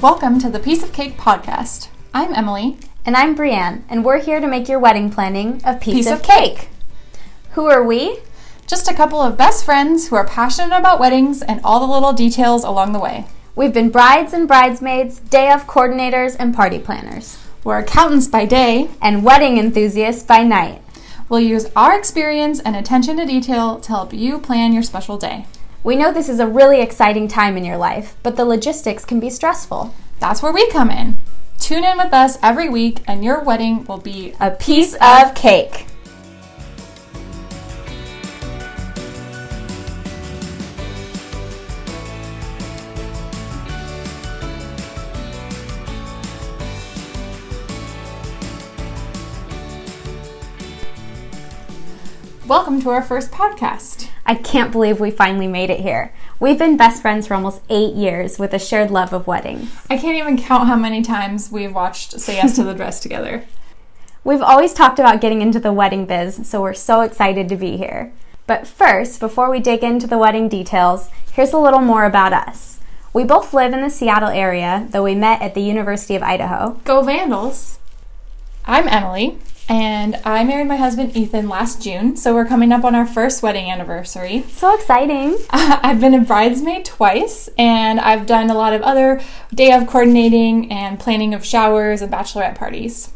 Welcome to the Piece of Cake podcast. I'm Emily. And I'm Brienne, and we're here to make your wedding planning a piece, Piece of, of cake. Who are we? Just a couple of best friends who are passionate about weddings and all the little details along the way. We've been brides and bridesmaids, day of coordinators, and party planners, We're accountants by day. and wedding enthusiasts by night. We'll use our experience and attention to detail to help you plan your special day. We know this is a really exciting time in your life, but the logistics can be stressful. That's where we come in. Tune in with us every week, and your wedding will be A piece of cake. Welcome to our first podcast. I can't believe we finally made it here. We've been best friends for almost eight years with a shared love of weddings. I can't even count how many times we've watched Say Yes to the Dress together. We've always talked about getting into the wedding biz, so we're so excited to be here. But first, before we dig into the wedding details, here's a little more about us. We both live in the Seattle area, though we met at the University of Idaho. Go Vandals! I'm Emily, and I married my husband Ethan last June, so we're coming up on our first wedding anniversary. So exciting! I've been a bridesmaid twice, and I've done a lot of other day of coordinating and planning of showers and bachelorette parties.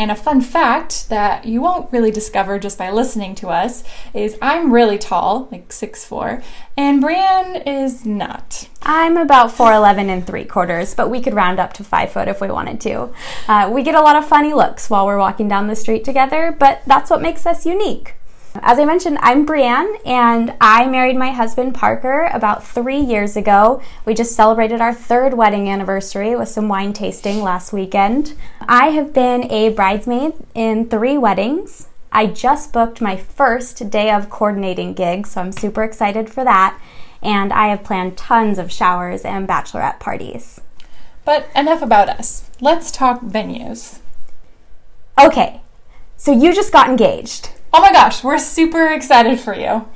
And a fun fact that you won't really discover just by listening to us is I'm really tall, like 6'4, and Brienne is not. I'm about 4'11 and 3 quarters, but we could round up to 5 foot if we wanted to. Uh, we get a lot of funny looks while we're walking down the street together, but that's what makes us unique. As I mentioned, I'm Brienne, and I married my husband Parker about three years ago. We just celebrated our third wedding anniversary with some wine tasting last weekend. I have been a bridesmaid in three weddings. I just booked my first day of coordinating gig, so I'm super excited for that. And I have planned tons of showers and bachelorette parties. But enough about us. Let's talk venues. Okay, so you just got engaged. Oh my gosh, we're super excited for you.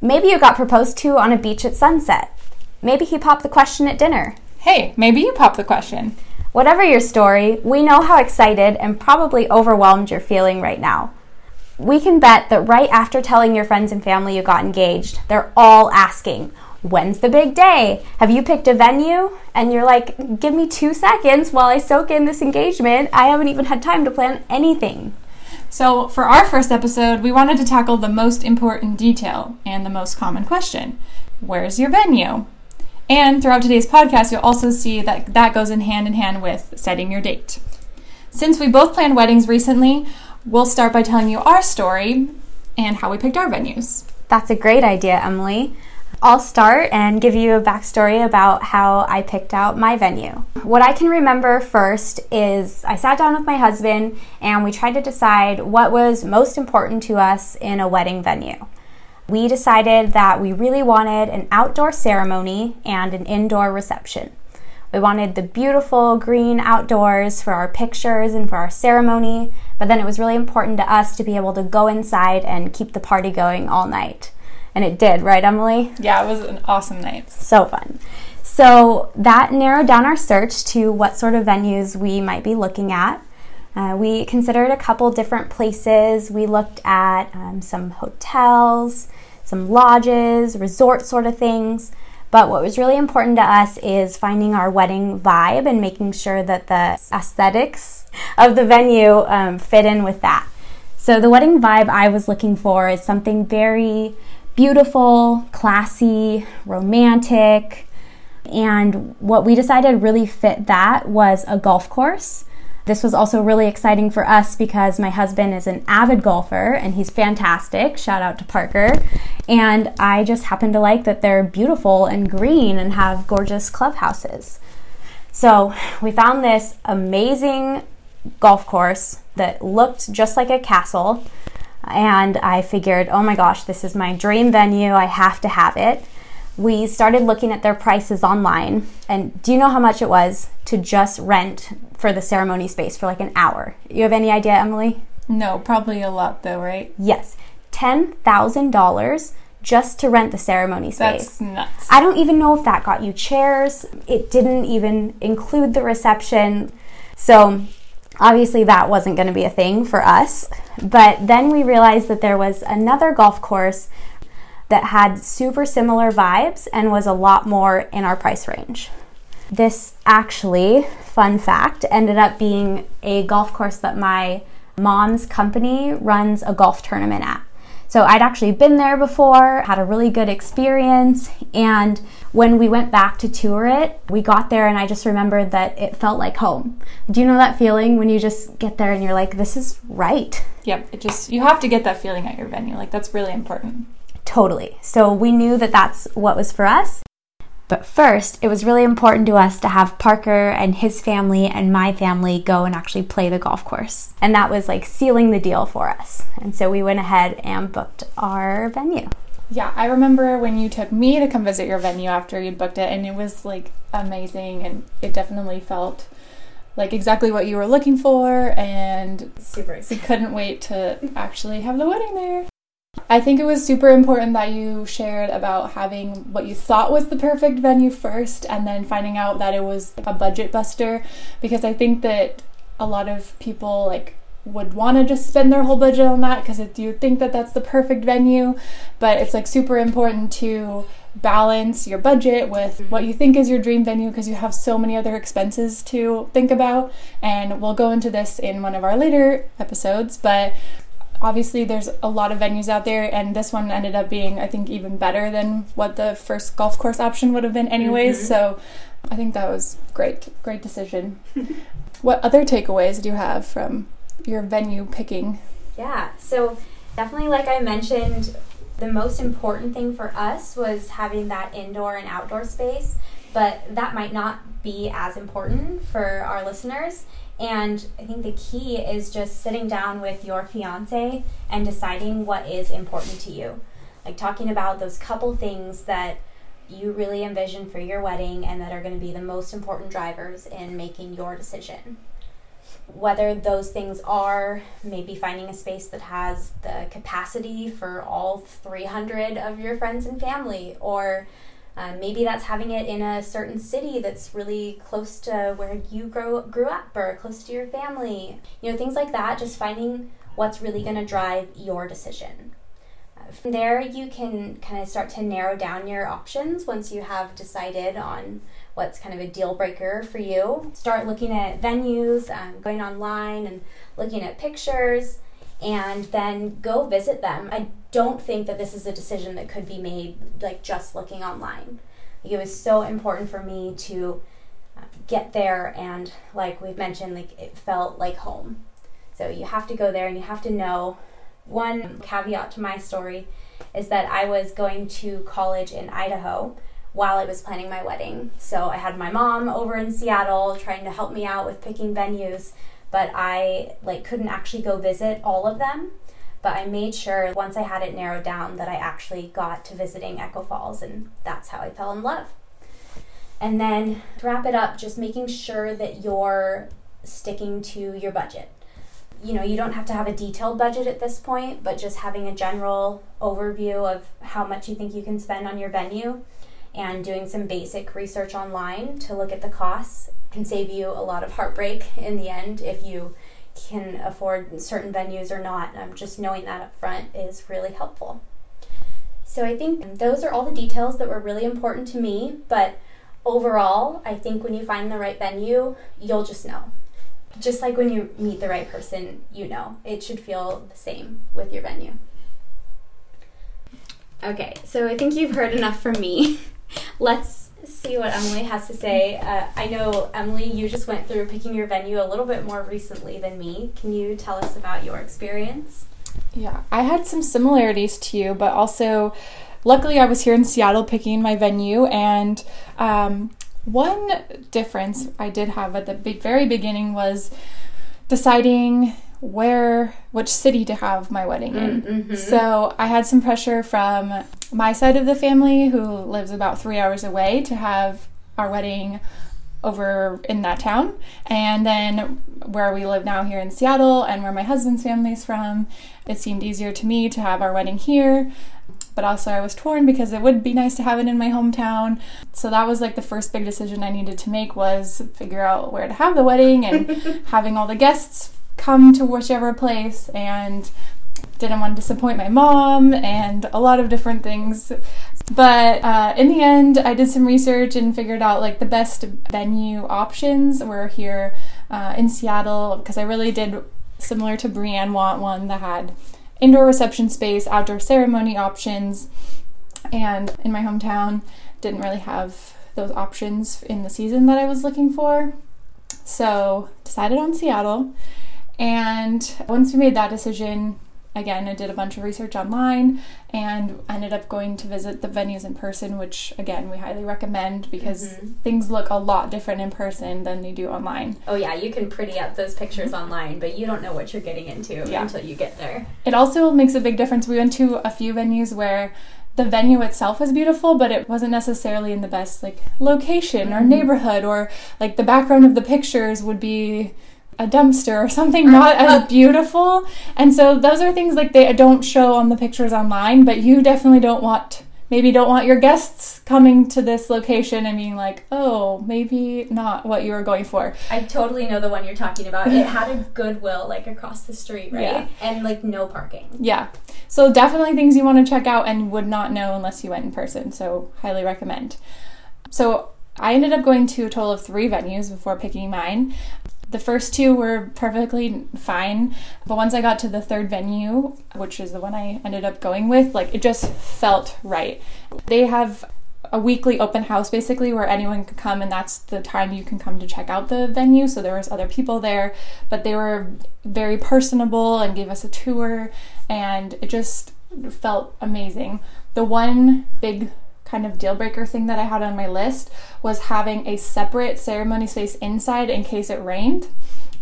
Maybe you got proposed to on a beach at sunset. Maybe he popped the question at dinner. Hey, maybe you popped the question. Whatever your story, we know how excited and probably overwhelmed you're feeling right now. We can bet that right after telling your friends and family you got engaged, they're all asking, When's the big day? Have you picked a venue? And you're like, Give me two seconds while I soak in this engagement. I haven't even had time to plan anything. So, for our first episode, we wanted to tackle the most important detail and the most common question Where's your venue? And throughout today's podcast, you'll also see that that goes in hand in hand with setting your date. Since we both planned weddings recently, we'll start by telling you our story and how we picked our venues. That's a great idea, Emily. I'll start and give you a backstory about how I picked out my venue. What I can remember first is I sat down with my husband and we tried to decide what was most important to us in a wedding venue. We decided that we really wanted an outdoor ceremony and an indoor reception. We wanted the beautiful green outdoors for our pictures and for our ceremony, but then it was really important to us to be able to go inside and keep the party going all night. And it did, right, Emily? Yeah, it was an awesome night. So fun. So that narrowed down our search to what sort of venues we might be looking at. Uh, we considered a couple different places. We looked at um, some hotels, some lodges, resort sort of things. But what was really important to us is finding our wedding vibe and making sure that the aesthetics of the venue um, fit in with that. So, the wedding vibe I was looking for is something very beautiful, classy, romantic. And what we decided really fit that was a golf course. This was also really exciting for us because my husband is an avid golfer and he's fantastic. Shout out to Parker. And I just happen to like that they're beautiful and green and have gorgeous clubhouses. So we found this amazing golf course that looked just like a castle. And I figured, oh my gosh, this is my dream venue. I have to have it. We started looking at their prices online. And do you know how much it was to just rent for the ceremony space for like an hour? You have any idea, Emily? No, probably a lot though, right? Yes, $10,000 just to rent the ceremony space. That's nuts. I don't even know if that got you chairs. It didn't even include the reception. So obviously that wasn't going to be a thing for us. But then we realized that there was another golf course that had super similar vibes and was a lot more in our price range. This actually, fun fact, ended up being a golf course that my mom's company runs a golf tournament at. So I'd actually been there before, had a really good experience, and when we went back to tour it, we got there and I just remembered that it felt like home. Do you know that feeling when you just get there and you're like, this is right? Yep, it just you have to get that feeling at your venue. Like that's really important. Totally. So we knew that that's what was for us. But first, it was really important to us to have Parker and his family and my family go and actually play the golf course. And that was like sealing the deal for us. And so we went ahead and booked our venue. Yeah, I remember when you took me to come visit your venue after you'd booked it, and it was like amazing, and it definitely felt like exactly what you were looking for, and super. We couldn't wait to actually have the wedding there. I think it was super important that you shared about having what you thought was the perfect venue first and then finding out that it was a budget buster because I think that a lot of people like would want to just spend their whole budget on that because if you think that that's the perfect venue but it's like super important to balance your budget with what you think is your dream venue because you have so many other expenses to think about and we'll go into this in one of our later episodes but obviously there's a lot of venues out there and this one ended up being i think even better than what the first golf course option would have been anyways mm-hmm. so i think that was great great decision what other takeaways do you have from your venue picking yeah so definitely like i mentioned the most important thing for us was having that indoor and outdoor space but that might not be as important for our listeners and I think the key is just sitting down with your fiance and deciding what is important to you. Like talking about those couple things that you really envision for your wedding and that are going to be the most important drivers in making your decision. Whether those things are maybe finding a space that has the capacity for all 300 of your friends and family, or um, maybe that's having it in a certain city that's really close to where you grow, grew up or close to your family. You know, things like that, just finding what's really going to drive your decision. Uh, from there, you can kind of start to narrow down your options once you have decided on what's kind of a deal breaker for you. Start looking at venues, um, going online and looking at pictures and then go visit them. I don't think that this is a decision that could be made like just looking online. Like, it was so important for me to uh, get there and like we've mentioned like it felt like home. So you have to go there and you have to know one caveat to my story is that I was going to college in Idaho while I was planning my wedding. So I had my mom over in Seattle trying to help me out with picking venues but I like couldn't actually go visit all of them. But I made sure once I had it narrowed down that I actually got to visiting Echo Falls, and that's how I fell in love. And then to wrap it up, just making sure that you're sticking to your budget. You know, you don't have to have a detailed budget at this point, but just having a general overview of how much you think you can spend on your venue and doing some basic research online to look at the costs can save you a lot of heartbreak in the end if you can afford certain venues or not. Um, just knowing that up front is really helpful. So I think those are all the details that were really important to me, but overall, I think when you find the right venue, you'll just know. Just like when you meet the right person, you know. It should feel the same with your venue. Okay, so I think you've heard enough from me. Let's see what Emily has to say. Uh, I know, Emily, you just went through picking your venue a little bit more recently than me. Can you tell us about your experience? Yeah, I had some similarities to you, but also, luckily, I was here in Seattle picking my venue, and um, one difference I did have at the very beginning was deciding where which city to have my wedding in. Mm-hmm. So I had some pressure from my side of the family who lives about 3 hours away to have our wedding over in that town. And then where we live now here in Seattle and where my husband's family is from, it seemed easier to me to have our wedding here. but also I was torn because it would be nice to have it in my hometown. So that was like the first big decision I needed to make was figure out where to have the wedding and having all the guests come to whichever place and didn't want to disappoint my mom and a lot of different things. But uh, in the end, I did some research and figured out like the best venue options were here uh, in Seattle because I really did similar to Brienne want one that had indoor reception space, outdoor ceremony options, and in my hometown, didn't really have those options in the season that I was looking for. So, decided on Seattle. And once we made that decision, again, I did a bunch of research online and ended up going to visit the venues in person, which again, we highly recommend because mm-hmm. things look a lot different in person than they do online. Oh, yeah, you can pretty up those pictures online, but you don't know what you're getting into yeah. until you get there. It also makes a big difference. We went to a few venues where the venue itself was beautiful, but it wasn't necessarily in the best like location mm-hmm. or neighborhood or like the background of the pictures would be a dumpster or something uh-huh. not as beautiful. And so those are things like they don't show on the pictures online, but you definitely don't want maybe don't want your guests coming to this location and being like, "Oh, maybe not what you were going for." I totally know the one you're talking about. It had a Goodwill like across the street, right? Yeah. And like no parking. Yeah. So definitely things you want to check out and would not know unless you went in person. So highly recommend. So I ended up going to a total of three venues before picking mine. The first two were perfectly fine, but once I got to the third venue, which is the one I ended up going with, like it just felt right. They have a weekly open house basically where anyone could come and that's the time you can come to check out the venue so there was other people there but they were very personable and gave us a tour and it just felt amazing the one big kind of deal breaker thing that I had on my list was having a separate ceremony space inside in case it rained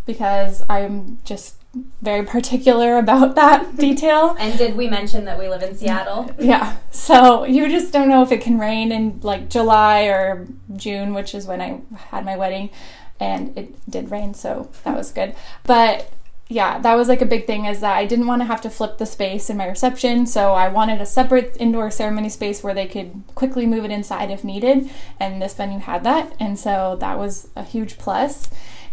because I'm just very particular about that detail. And did we mention that we live in Seattle? Yeah. So you just don't know if it can rain in like July or June, which is when I had my wedding. And it did rain, so that was good. But yeah, that was like a big thing is that I didn't want to have to flip the space in my reception, so I wanted a separate indoor ceremony space where they could quickly move it inside if needed, and this venue had that, and so that was a huge plus.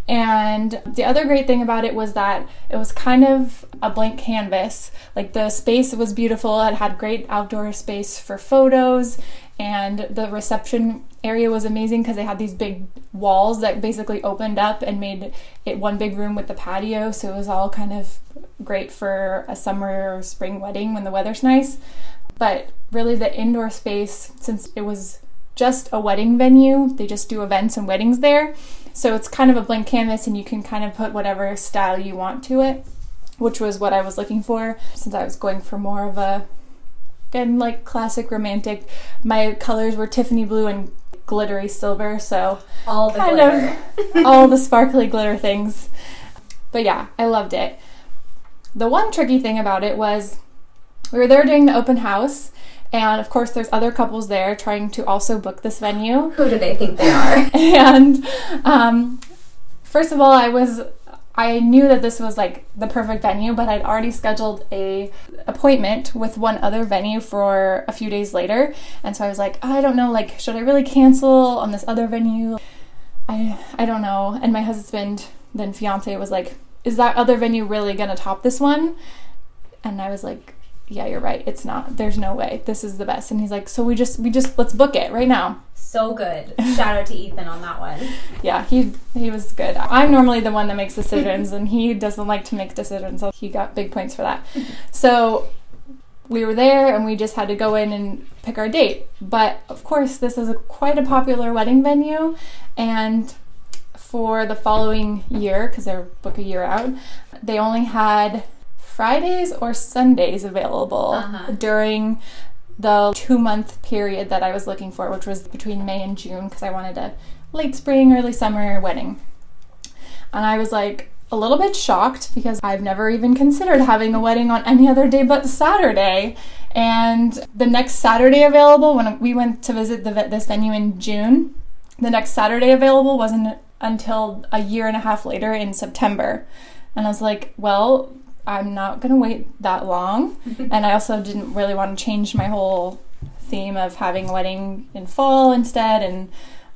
And the other great thing about it was that it was kind of a blank canvas. Like the space was beautiful, it had great outdoor space for photos, and the reception area was amazing because they had these big walls that basically opened up and made it one big room with the patio. So it was all kind of great for a summer or spring wedding when the weather's nice. But really, the indoor space, since it was just a wedding venue, they just do events and weddings there. So it's kind of a blank canvas, and you can kind of put whatever style you want to it, which was what I was looking for since I was going for more of a again like classic romantic. My colors were Tiffany blue and glittery silver, so all the kind glitter. of all the sparkly glitter things. But yeah, I loved it. The one tricky thing about it was we were there doing the open house, and of course, there's other couples there trying to also book this venue. Who do they think they are? and um, first of all, I was I knew that this was like the perfect venue, but I'd already scheduled a appointment with one other venue for a few days later, and so I was like, oh, I don't know, like should I really cancel on this other venue? I I don't know. And my husband, then fiance, was like, is that other venue really gonna top this one? And I was like, yeah, you're right. It's not. There's no way. This is the best. And he's like, so we just we just let's book it right now. So good. Shout out to Ethan on that one. yeah, he he was good. I'm normally the one that makes decisions, and he doesn't like to make decisions, so he got big points for that. so we were there, and we just had to go in and pick our date. But of course, this is a, quite a popular wedding venue, and for the following year, because they're book a year out, they only had Fridays or Sundays available uh-huh. during the two month period that I was looking for, which was between May and June, because I wanted a late spring, early summer wedding. And I was like a little bit shocked because I've never even considered having a wedding on any other day but Saturday. And the next Saturday available, when we went to visit the, this venue in June, the next Saturday available wasn't until a year and a half later in September. And I was like, well, I'm not going to wait that long. and I also didn't really want to change my whole theme of having a wedding in fall instead and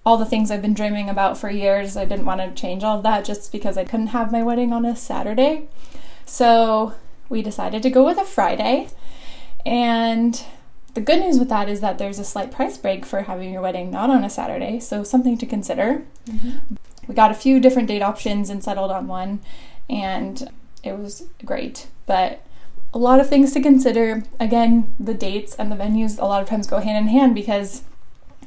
all the things I've been dreaming about for years. I didn't want to change all of that just because I couldn't have my wedding on a Saturday. So we decided to go with a Friday. And the good news with that is that there's a slight price break for having your wedding not on a Saturday, so something to consider. Mm-hmm. We got a few different date options and settled on one, and it was great. But a lot of things to consider. Again, the dates and the venues a lot of times go hand in hand because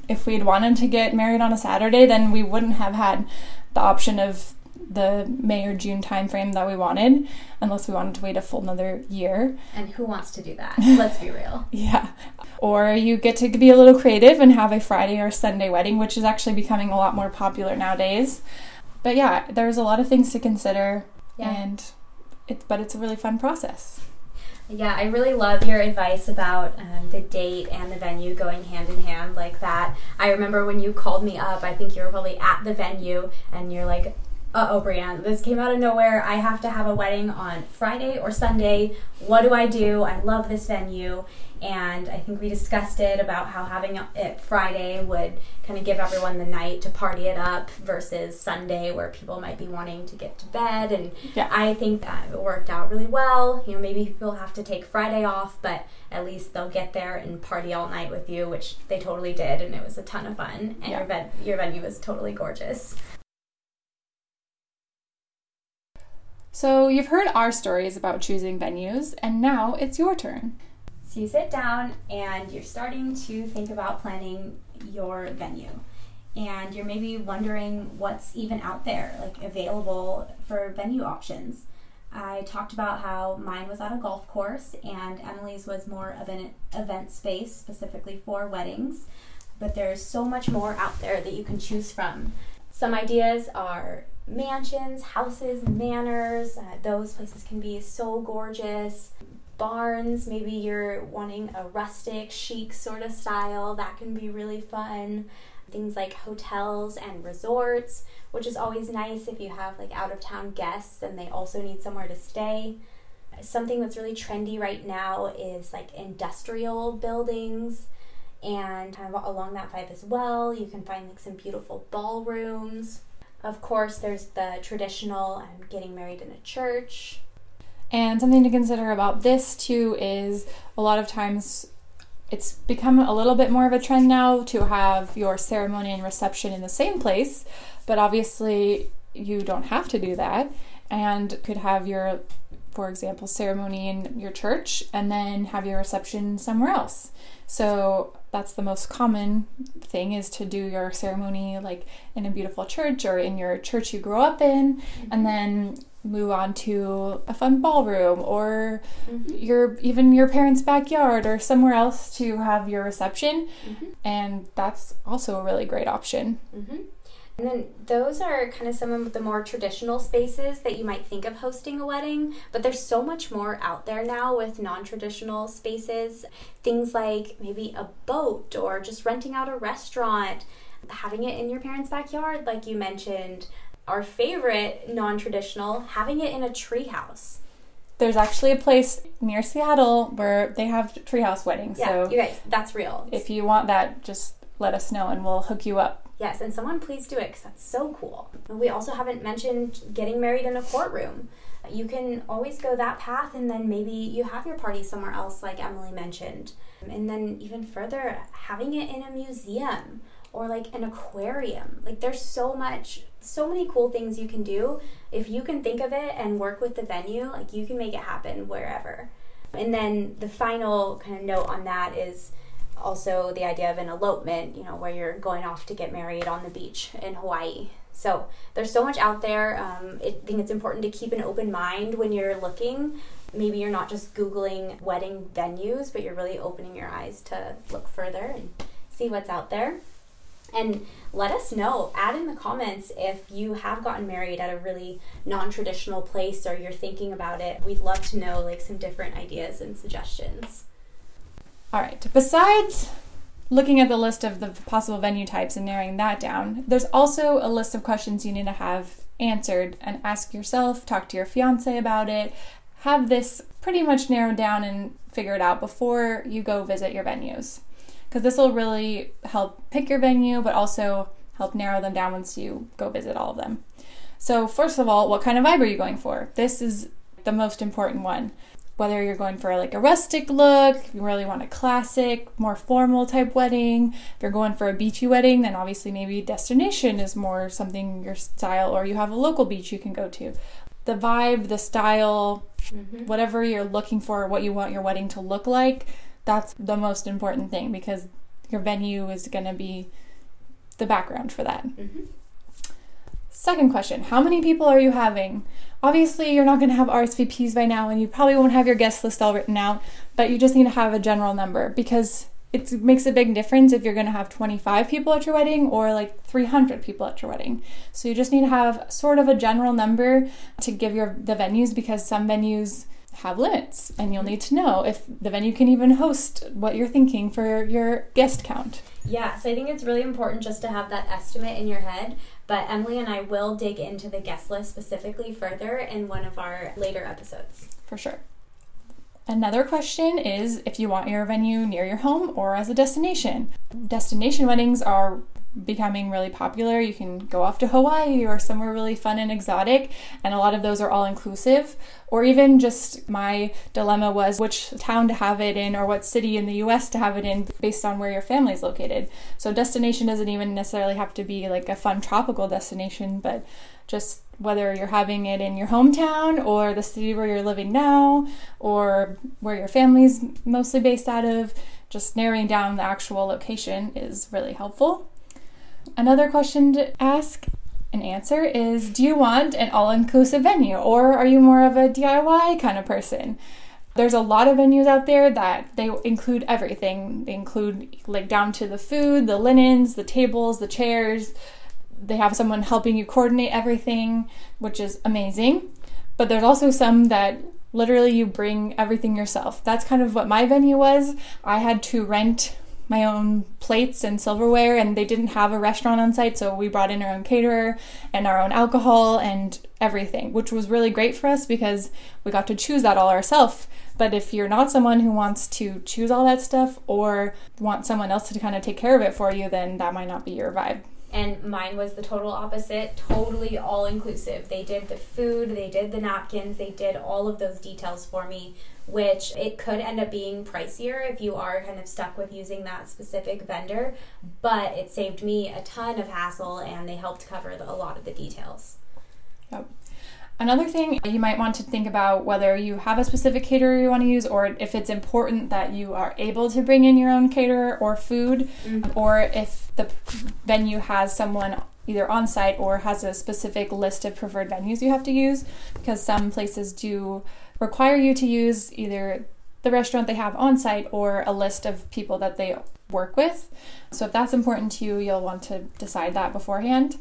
if we'd wanted to get married on a Saturday, then we wouldn't have had the option of the May or June timeframe that we wanted, unless we wanted to wait a full another year. And who wants to do that? Let's be real. yeah. Or you get to be a little creative and have a Friday or Sunday wedding, which is actually becoming a lot more popular nowadays. But yeah, there's a lot of things to consider, yeah. and it's but it's a really fun process. Yeah, I really love your advice about um, the date and the venue going hand in hand like that. I remember when you called me up, I think you were probably at the venue and you're like, uh oh, Brienne, this came out of nowhere. I have to have a wedding on Friday or Sunday. What do I do? I love this venue and I think we discussed it about how having it Friday would kind of give everyone the night to party it up versus Sunday where people might be wanting to get to bed and yeah. I think that it worked out really well. You know, maybe people have to take Friday off, but at least they'll get there and party all night with you, which they totally did and it was a ton of fun and yeah. your, ven- your venue was totally gorgeous. So, you've heard our stories about choosing venues, and now it's your turn. So you sit down and you're starting to think about planning your venue. And you're maybe wondering what's even out there, like available for venue options. I talked about how mine was at a golf course and Emily's was more of an event space specifically for weddings. But there's so much more out there that you can choose from. Some ideas are mansions, houses, manors. Uh, those places can be so gorgeous barns. Maybe you're wanting a rustic, chic sort of style. That can be really fun. Things like hotels and resorts, which is always nice if you have like out of town guests and they also need somewhere to stay. Something that's really trendy right now is like industrial buildings and kind of along that vibe as well. You can find like some beautiful ballrooms. Of course, there's the traditional um, getting married in a church and something to consider about this too is a lot of times it's become a little bit more of a trend now to have your ceremony and reception in the same place, but obviously you don't have to do that and could have your for example ceremony in your church and then have your reception somewhere else. So that's the most common thing is to do your ceremony like in a beautiful church or in your church you grew up in mm-hmm. and then move on to a fun ballroom or mm-hmm. your even your parents' backyard or somewhere else to have your reception, mm-hmm. and that's also a really great option. Mm-hmm. And then those are kind of some of the more traditional spaces that you might think of hosting a wedding, but there's so much more out there now with non traditional spaces. Things like maybe a boat or just renting out a restaurant, having it in your parents' backyard, like you mentioned, our favorite non-traditional, having it in a treehouse. There's actually a place near Seattle where they have treehouse weddings. Yeah, so you guys, that's real. If you want that, just let us know and we'll hook you up. Yes, and someone please do it because that's so cool. We also haven't mentioned getting married in a courtroom. You can always go that path, and then maybe you have your party somewhere else, like Emily mentioned. And then, even further, having it in a museum or like an aquarium. Like, there's so much so many cool things you can do. If you can think of it and work with the venue, like you can make it happen wherever. And then the final kind of note on that is also the idea of an elopement, you know, where you're going off to get married on the beach in Hawaii. So there's so much out there. Um, I think it's important to keep an open mind when you're looking. Maybe you're not just Googling wedding venues, but you're really opening your eyes to look further and see what's out there. And let us know. Add in the comments if you have gotten married at a really non traditional place or you're thinking about it. We'd love to know like some different ideas and suggestions. All right. Besides looking at the list of the possible venue types and narrowing that down, there's also a list of questions you need to have answered and ask yourself, talk to your fiance about it, have this pretty much narrowed down and figured out before you go visit your venues. Because this will really help pick your venue, but also help narrow them down once you go visit all of them. So, first of all, what kind of vibe are you going for? This is the most important one. Whether you're going for like a rustic look, if you really want a classic, more formal type wedding, if you're going for a beachy wedding, then obviously maybe destination is more something your style, or you have a local beach you can go to. The vibe, the style, mm-hmm. whatever you're looking for, what you want your wedding to look like, that's the most important thing because your venue is going to be the background for that. Mm-hmm. Second question How many people are you having? Obviously, you're not going to have RSVPs by now, and you probably won't have your guest list all written out, but you just need to have a general number because it makes a big difference if you're going to have 25 people at your wedding or like 300 people at your wedding. So you just need to have sort of a general number to give your the venues because some venues have limits and you'll need to know if the venue can even host what you're thinking for your guest count. Yeah, so I think it's really important just to have that estimate in your head. But Emily and I will dig into the guest list specifically further in one of our later episodes. For sure. Another question is if you want your venue near your home or as a destination. Destination weddings are becoming really popular. You can go off to Hawaii or somewhere really fun and exotic, and a lot of those are all inclusive. Or even just my dilemma was which town to have it in or what city in the US to have it in based on where your family is located. So, destination doesn't even necessarily have to be like a fun tropical destination, but just whether you're having it in your hometown or the city where you're living now or where your family's mostly based out of, just narrowing down the actual location is really helpful. Another question to ask and answer is Do you want an all inclusive venue or are you more of a DIY kind of person? There's a lot of venues out there that they include everything. They include like down to the food, the linens, the tables, the chairs. They have someone helping you coordinate everything, which is amazing. But there's also some that literally you bring everything yourself. That's kind of what my venue was. I had to rent my own plates and silverware and they didn't have a restaurant on site so we brought in our own caterer and our own alcohol and everything which was really great for us because we got to choose that all ourselves but if you're not someone who wants to choose all that stuff or want someone else to kind of take care of it for you then that might not be your vibe and mine was the total opposite totally all inclusive they did the food they did the napkins they did all of those details for me which it could end up being pricier if you are kind of stuck with using that specific vendor but it saved me a ton of hassle and they helped cover the, a lot of the details. Yep Another thing you might want to think about whether you have a specific caterer you want to use or if it's important that you are able to bring in your own caterer or food mm-hmm. or if the venue has someone either on site or has a specific list of preferred venues you have to use because some places do require you to use either the restaurant they have on site or a list of people that they work with. So if that's important to you, you'll want to decide that beforehand.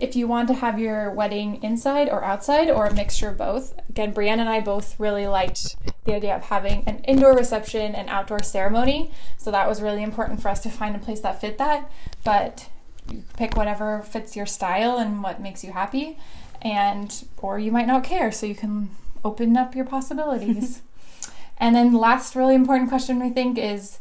If you want to have your wedding inside or outside or a mixture of both, again, Brienne and I both really liked the idea of having an indoor reception and outdoor ceremony. So that was really important for us to find a place that fit that. But you pick whatever fits your style and what makes you happy. And, or you might not care, so you can open up your possibilities. and then last really important question I think is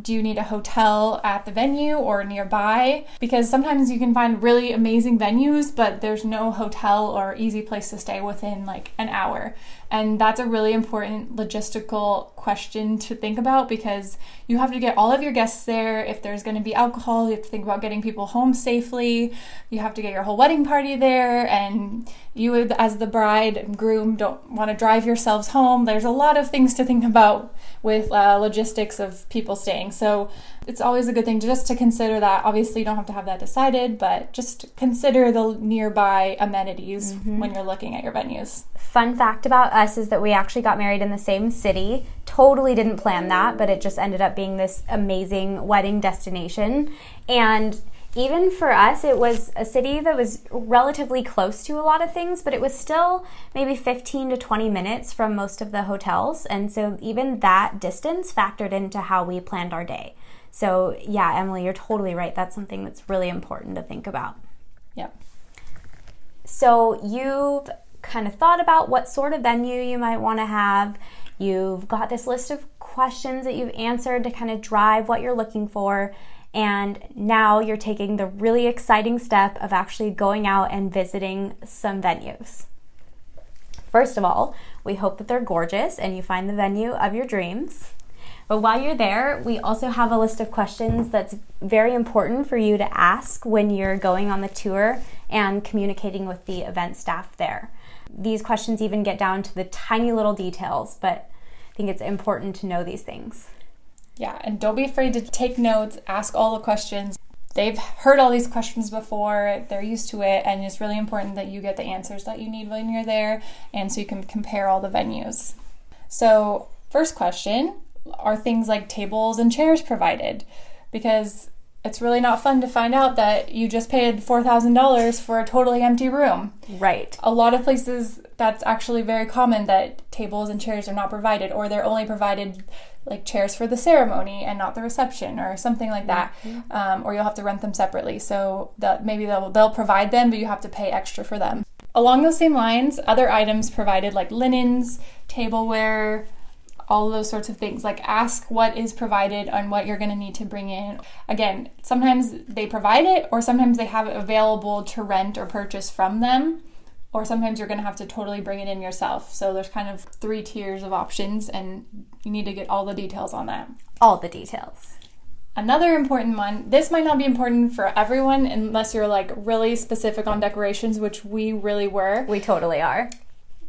do you need a hotel at the venue or nearby? Because sometimes you can find really amazing venues, but there's no hotel or easy place to stay within like an hour. And that's a really important logistical question to think about because you have to get all of your guests there. If there's going to be alcohol, you have to think about getting people home safely. You have to get your whole wedding party there, and you, as the bride and groom, don't want to drive yourselves home. There's a lot of things to think about with uh, logistics of people staying. So it's always a good thing just to consider that. Obviously, you don't have to have that decided, but just consider the nearby amenities mm-hmm. when you're looking at your venues. Fun fact about us is that we actually got married in the same city. Totally didn't plan that, but it just ended up being this amazing wedding destination. And even for us, it was a city that was relatively close to a lot of things, but it was still maybe 15 to 20 minutes from most of the hotels. And so even that distance factored into how we planned our day. So, yeah, Emily, you're totally right. That's something that's really important to think about. Yep. So, you've kind of thought about what sort of venue you might want to have. You've got this list of questions that you've answered to kind of drive what you're looking for. And now you're taking the really exciting step of actually going out and visiting some venues. First of all, we hope that they're gorgeous and you find the venue of your dreams. But while you're there, we also have a list of questions that's very important for you to ask when you're going on the tour and communicating with the event staff there. These questions even get down to the tiny little details, but I think it's important to know these things. Yeah, and don't be afraid to take notes, ask all the questions. They've heard all these questions before, they're used to it, and it's really important that you get the answers that you need when you're there and so you can compare all the venues. So, first question are things like tables and chairs provided? Because it's really not fun to find out that you just paid $4,000 for a totally empty room. Right. A lot of places that's actually very common that tables and chairs are not provided or they're only provided like chairs for the ceremony and not the reception or something like that. Mm-hmm. Um, or you'll have to rent them separately. So that maybe they'll they'll provide them but you have to pay extra for them. Along those same lines, other items provided like linens, tableware, all those sorts of things. Like ask what is provided and what you're going to need to bring in. Again, sometimes they provide it, or sometimes they have it available to rent or purchase from them, or sometimes you're going to have to totally bring it in yourself. So there's kind of three tiers of options, and you need to get all the details on that. All the details. Another important one, this might not be important for everyone unless you're like really specific on decorations, which we really were. We totally are.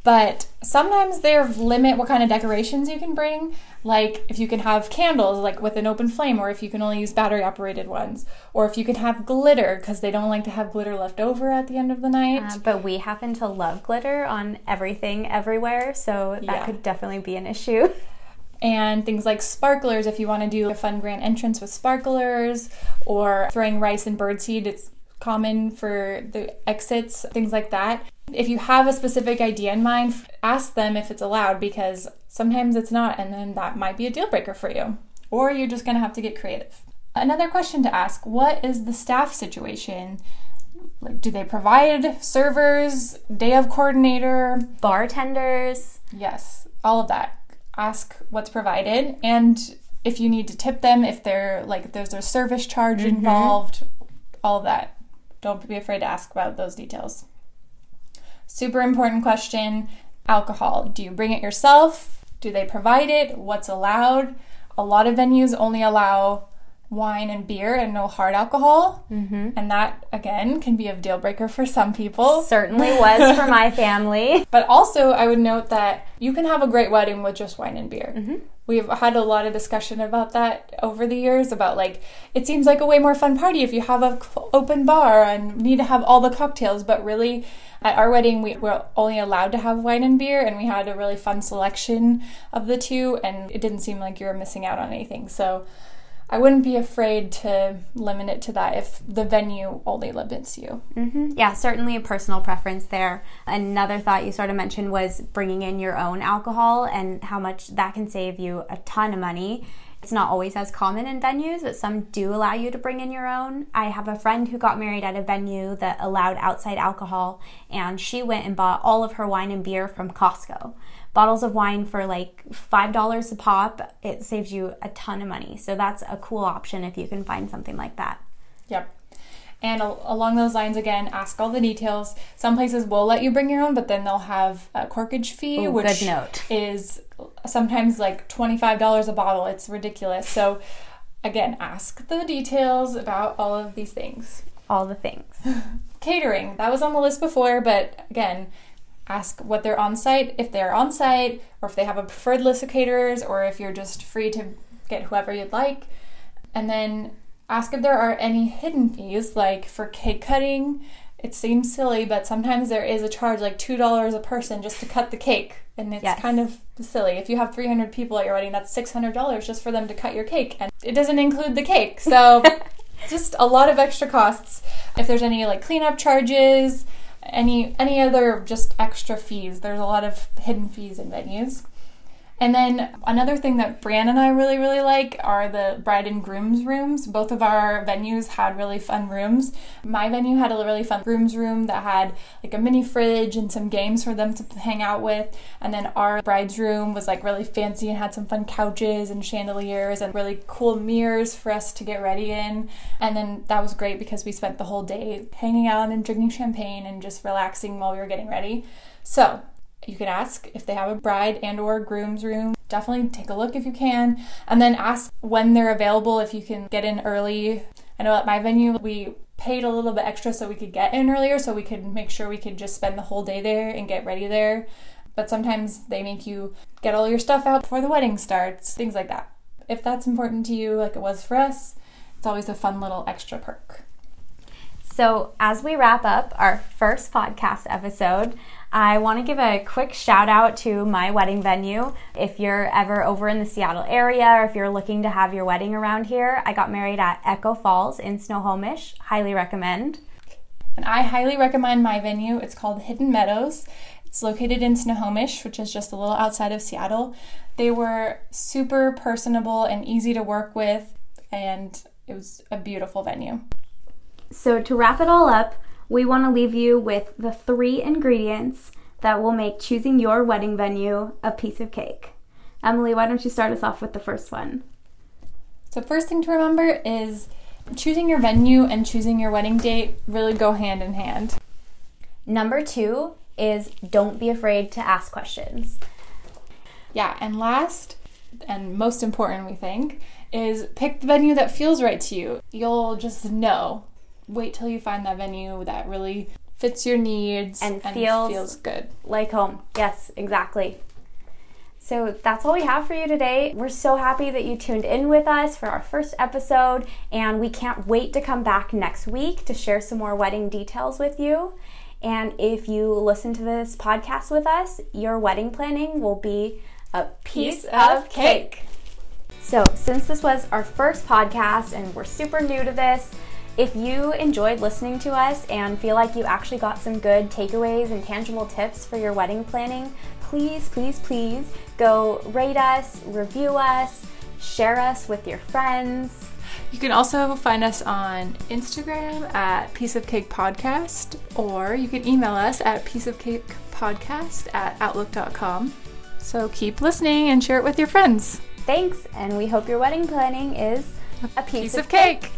But sometimes they limit what kind of decorations you can bring. Like if you can have candles, like with an open flame, or if you can only use battery operated ones, or if you can have glitter, because they don't like to have glitter left over at the end of the night. Uh, but we happen to love glitter on everything everywhere, so that yeah. could definitely be an issue. and things like sparklers if you want to do a fun grand entrance with sparklers or throwing rice and birdseed it's common for the exits things like that if you have a specific idea in mind, ask them if it's allowed because sometimes it's not, and then that might be a deal breaker for you. Or you're just going to have to get creative. Another question to ask What is the staff situation? Like, do they provide servers, day of coordinator, bartenders? Yes, all of that. Ask what's provided and if you need to tip them, if they're like there's a service charge mm-hmm. involved, all of that. Don't be afraid to ask about those details. Super important question alcohol. Do you bring it yourself? Do they provide it? What's allowed? A lot of venues only allow wine and beer and no hard alcohol. Mm-hmm. And that, again, can be a deal breaker for some people. Certainly was for my family. But also, I would note that you can have a great wedding with just wine and beer. Mm-hmm. We've had a lot of discussion about that over the years about like it seems like a way more fun party if you have a open bar and need to have all the cocktails but really at our wedding we were only allowed to have wine and beer and we had a really fun selection of the two and it didn't seem like you were missing out on anything so I wouldn't be afraid to limit it to that if the venue only limits you. Mm-hmm. Yeah, certainly a personal preference there. Another thought you sort of mentioned was bringing in your own alcohol and how much that can save you a ton of money. It's not always as common in venues, but some do allow you to bring in your own. I have a friend who got married at a venue that allowed outside alcohol, and she went and bought all of her wine and beer from Costco bottles of wine for like $5 a pop, it saves you a ton of money. So that's a cool option if you can find something like that. Yep. And along those lines, again, ask all the details. Some places will let you bring your own, but then they'll have a corkage fee, Ooh, which is sometimes like $25 a bottle. It's ridiculous. So, again, ask the details about all of these things. All the things. Catering, that was on the list before, but again, ask what they're on site, if they're on site, or if they have a preferred list of caterers, or if you're just free to get whoever you'd like. And then ask if there are any hidden fees, like for cake cutting. It seems silly, but sometimes there is a charge like $2 a person just to cut the cake. And it's yes. kind of silly. If you have 300 people at your wedding, that's $600 just for them to cut your cake. And it doesn't include the cake. So just a lot of extra costs. If there's any like cleanup charges, any any other just extra fees. There's a lot of hidden fees in venues. And then another thing that Bran and I really, really like are the bride and groom's rooms. Both of our venues had really fun rooms. My venue had a really fun groom's room that had like a mini fridge and some games for them to hang out with. And then our bride's room was like really fancy and had some fun couches and chandeliers and really cool mirrors for us to get ready in. And then that was great because we spent the whole day hanging out and drinking champagne and just relaxing while we were getting ready. So, you can ask if they have a bride and or groom's room. Definitely take a look if you can and then ask when they're available if you can get in early. I know at my venue we paid a little bit extra so we could get in earlier so we could make sure we could just spend the whole day there and get ready there. But sometimes they make you get all your stuff out before the wedding starts things like that. If that's important to you like it was for us it's always a fun little extra perk. So, as we wrap up our first podcast episode, I want to give a quick shout out to my wedding venue. If you're ever over in the Seattle area or if you're looking to have your wedding around here, I got married at Echo Falls in Snohomish. Highly recommend. And I highly recommend my venue. It's called Hidden Meadows. It's located in Snohomish, which is just a little outside of Seattle. They were super personable and easy to work with, and it was a beautiful venue. So, to wrap it all up, we want to leave you with the three ingredients that will make choosing your wedding venue a piece of cake. Emily, why don't you start us off with the first one? So, first thing to remember is choosing your venue and choosing your wedding date really go hand in hand. Number two is don't be afraid to ask questions. Yeah, and last and most important, we think, is pick the venue that feels right to you. You'll just know wait till you find that venue that really fits your needs and, and feels, feels good. Like home. Yes, exactly. So that's all we have for you today. We're so happy that you tuned in with us for our first episode, and we can't wait to come back next week to share some more wedding details with you. And if you listen to this podcast with us, your wedding planning will be a piece, piece of cake. So, since this was our first podcast and we're super new to this, if you enjoyed listening to us and feel like you actually got some good takeaways and tangible tips for your wedding planning, please, please, please go rate us, review us, share us with your friends. You can also find us on Instagram at Piece of Cake Podcast, or you can email us at pieceofcakepodcast at outlook.com. So keep listening and share it with your friends. Thanks, and we hope your wedding planning is a piece, piece of, cake. cake.